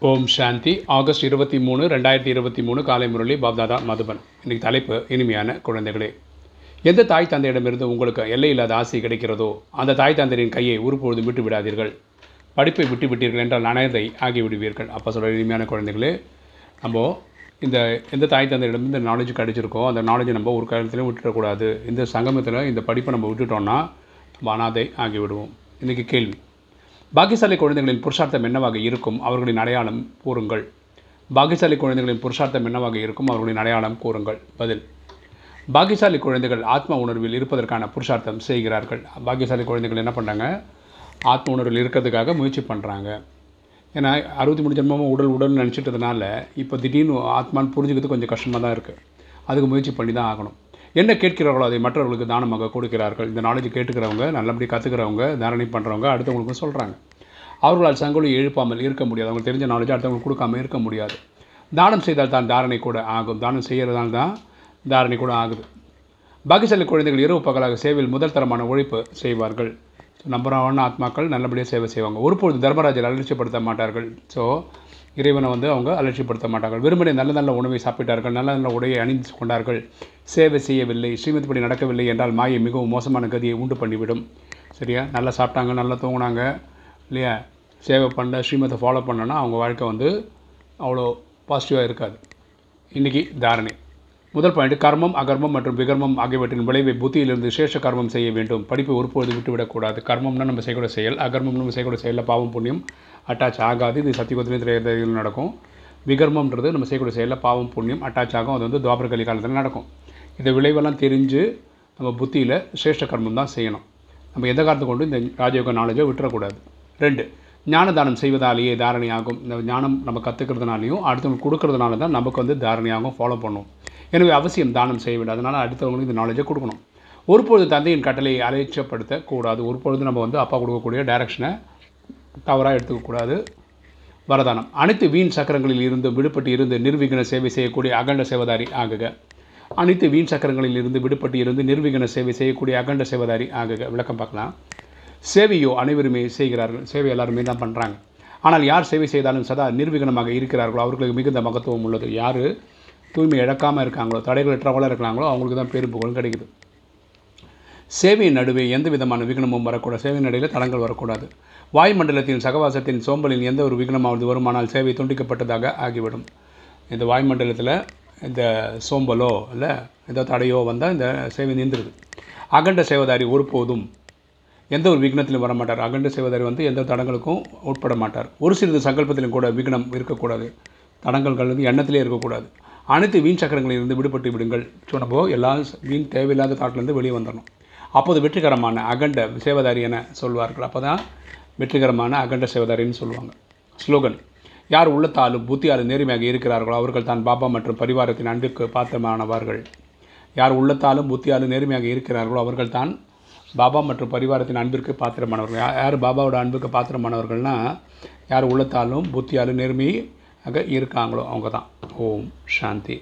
ஓம் சாந்தி. August இருபத்தி மூணு ரெண்டாயிரத்தி இருபத்தி மூணு காலை முரளி பாப்தாதா மதுபன். இன்றைக்கி தலைப்பு இனிமையான குழந்தைகளே. எந்த தாய் தந்தையிடமிருந்து உங்களுக்கு எல்லையில்லாத ஆசை கிடைக்கிறதோ அந்த தாய் தந்தையின் கையை ஒருபொழுதும் விட்டு விடாதீர்கள். படிப்பை விட்டு விட்டீர்கள் என்றால் அனைதை ஆகிவிடுவீர்கள். அப்போ சொல்கிற இனிமையான குழந்தைகளே நம்ம இந்த எந்த தாய் தந்தையிடம் இந்த நாலேஜ் கிடைச்சிருக்கோ அந்த நாலேஜை நம்ம ஒரு காலத்திலையும் விட்டுடக்கூடாது இந்த சங்கமத்தில் இந்த படிப்பை நம்ம விட்டுட்டோம்னா நம்ம அனாதை ஆகிவிடுவோம். இன்றைக்கி கேள்வி பாக்கியசாலி குழந்தைகளின் புருஷார்த்தம் என்னவாக இருக்கும்? அவர்களின் அடையாளம் கூறுங்கள். பாக்கியசாலி குழந்தைகளின் புருஷார்த்தம் என்னவாக இருக்கும்? அவர்களின் அடையாளம் கூறுங்கள். பதில். பாக்கியசாலி குழந்தைகள் ஆத்ம உணர்வில் இருப்பதற்கான புருஷார்த்தம் செய்கிறார்கள். பாக்கியசாலி குழந்தைகள் என்ன பண்ணுறாங்க ஆத்ம உணர்வில் இருக்கிறதுக்காக முயற்சி பண்ணுறாங்க ஏன்னா அறுபத்தி மூணு ஜென்மமும் உடல் உடல்னு நினச்சிட்டதுனால இப்போ திடீர்னு ஆத்மான்னு புரிஞ்சுக்கிறது கொஞ்சம் கஷ்டமாக தான் இருக்குது அதுக்கு முயற்சி பண்ணி தான் ஆகணும். என்ன கேட்கிறார்களோ அதை மற்றவர்களுக்கு தானமாக கொடுக்கிறார்கள். இந்த நாலேஜ் கேட்டுக்கிறவங்க நல்லபடி கற்றுக்கிறவங்க தாரணை பண்ணுறவங்க அடுத்தவங்களுக்கும் சொல்கிறாங்க அவர்களால் சங்கொலி எழுப்பாமல் இருக்க முடியாது. அவங்களுக்கு தெரிஞ்ச நாலேஜ் அடுத்தவங்களுக்கு கொடுக்காம இருக்க முடியாது. தானம் செய்தால் தான் தாரணை கூட ஆகும். தானம் செய்கிறதால தான் தாரணை கூட ஆகுது. பாக்கியசாலி குழந்தைகள் இரவு பகலாக சேவையில் முதல் தரமான உழைப்பு செய்வார்கள். நம்பரான ஆத்மாக்கள் நல்லபடியாக சேவை செய்வாங்க. ஒருபொழுது தர்மராஜர் அலட்சியப்படுத்த மாட்டார்கள். ஸோ இறைவனை வந்து அவங்க அலட்சியப்படுத்த மாட்டார்கள். வெறுமனே நல்ல நல்ல உணவை சாப்பிட்டார்கள். நல்ல நல்ல உடையை அணிந்து கொண்டார்கள். சேவை செய்யவில்லை ஸ்ரீமதிப்படி நடக்கவில்லை என்றால் மாயை மிகவும் மோசமான கதியை உண்டு பண்ணிவிடும். சரியா? நல்லா சாப்பிட்டாங்க நல்லா தூங்கினாங்க இல்லையா? சேவை பண்ண ஸ்ரீமத்தை ஃபாலோ பண்ணனா அவங்க வாழ்க்கை வந்து அவ்வளோ பாசிட்டிவாக இருக்காது. இன்றைக்கி தாரணை. முதல் பாயிண்ட் கர்மம் அகர்மம் மற்றும் விகர்மம் ஆகியவற்றின் விளைவை புத்தியிலிருந்து சேஷ கர்மம் செய்ய வேண்டும். படிப்பை ஒருபோது விட்டுவிடக்கூடாது. கர்மம்னா நம்ம செய்யக்கூட செயல் அகர்மம் நம்ம செய்யக்கூட செயலில் பாவம் புண்ணியம் அட்டாச் ஆகாது. இது சத்தியகுத்திலையும் திரையில் நடக்கும். விகர்மம்ன்றது நம்ம செய்யக்கூடிய செயலில் பாவம் புண்ணியம் அட்டாச் ஆகும். அது வந்து துவாபர கலி காலத்தில் நடக்கும். இந்த விளைவெல்லாம் தெரிஞ்சு நம்ம புத்தியில் சிரேஷ்ட கர்மம் தான் செய்யணும். நம்ம எந்த காலத்தை கொண்டு இந்த ராஜயோக நாலேஜை விட்டுறக்கூடாது. ரெண்டு ஞான தானம் செய்வதாலேயே தாரணையாகும். இந்த ஞானம் நம்ம கற்றுக்கிறதுனாலையும் அடுத்தவங்க கொடுக்கறதுனால தான் நமக்கு வந்து தாரணையாகும் ஃபாலோ பண்ணும். எனவே அவசியம் தானம் செய்ய வேண்டும். அதனால் அடுத்தவங்களுக்கு இந்த நாலேஜை கொடுக்கணும். ஒருபொழுது தந்தையின் கட்டளையை ஒரு ஒருபொழுது நம்ம வந்து அப்பா கொடுக்கக்கூடிய டைரக்ஷனை தவறாக எடுத்துக்கக்கூடாது. வரதானம். அனைத்து வீண் சக்கரங்களில் இருந்து விடுபட்டு இருந்து நிர்விகன சேவை செய்யக்கூடிய அகண்ட சேவதாரி ஆகுக. அனைத்து வீண் சக்கரங்களில் இருந்து விடுபட்டு இருந்து நிர்விகன சேவை செய்யக்கூடிய அகண்ட சேவதாரி ஆகுக. விளக்கம் பார்க்கலாம். சேவையோ அனைவருமே செய்கிறார்கள். சேவை எல்லாருமே தான் பண்ணுறாங்க ஆனால் யார் சேவை செய்தாலும் சதா நிர்விகனமாக இருக்கிறார்களோ அவர்களுக்கு மிகுந்த மகத்துவம் உள்ளது. யார்? தூய்மை இழக்காமல் இருக்காங்களோ தடைகள் எற்றவங்கள இருக்கிறாங்களோ அவங்களுக்கு தான் பேரும் புகழும் கிடைக்குது. சேவையின் நடுவே எந்த விதமான விக்னமும் வரக்கூடாது. சேவை நடையில் தடங்கள் வரக்கூடாது. வாயுமண்டலத்தின் சகவாசத்தின் சோம்பலின் எந்த ஒரு விக்னமாவது வருமானால் சேவை துண்டிக்கப்பட்டதாக ஆகிவிடும். இந்த வாயுமண்டலத்தில் இந்த சோம்பலோ இல்லை ஏதோ தடையோ வந்தால் இந்த சேவை நின்றுது அகண்ட சேவதாரி ஒருபோதும் எந்த ஒரு விக்னத்திலும் வர மாட்டார் அகண்ட சேவதாரி வந்து எந்த தடங்களுக்கும் உட்பட மாட்டார். ஒரு சிறிது சங்கல்பத்திலும் கூட விக்னம் இருக்கக்கூடாது. தடங்கல்கள் வந்து எண்ணத்திலே இருக்கக்கூடாது. அனைத்து வீண் சக்கரங்களிலிருந்து விடுபட்டு விடுங்கள். ஸோ நம்ம எல்லா வீண் தேவையில்லாத தாட்டிலேருந்து வெளியே வந்துடணும் அப்போது வெற்றிகரமான அகண்ட சேவதாரி என சொல்வார்கள். அப்போ தான் வெற்றிகரமான அகண்ட சேவதாரின்னு சொல்லுவாங்க. ஸ்லோகன் யார் உள்ளத்தாலும் புத்தியாலும் நேர்மையாக இருக்கிறார்களோ அவர்கள் தான் பாபா மற்றும் பரிவாரத்தின் அன்பிற்கு பாத்திரமானவர்கள். யார் உள்ளத்தாலும் புத்தியாலும் நேர்மையாக இருக்கிறார்களோ அவர்கள் தான் பாபா மற்றும் பரிவாரத்தின் அன்பிற்கு பாத்திரமானவர்கள். யார் பாபாவோட அன்புக்கு பாத்திரமானவர்கள்னால் யார் உள்ளத்தாலும் புத்தியாலும் நேர்மையாக இருக்காங்களோ அவங்க தான் ஓம் சாந்தி.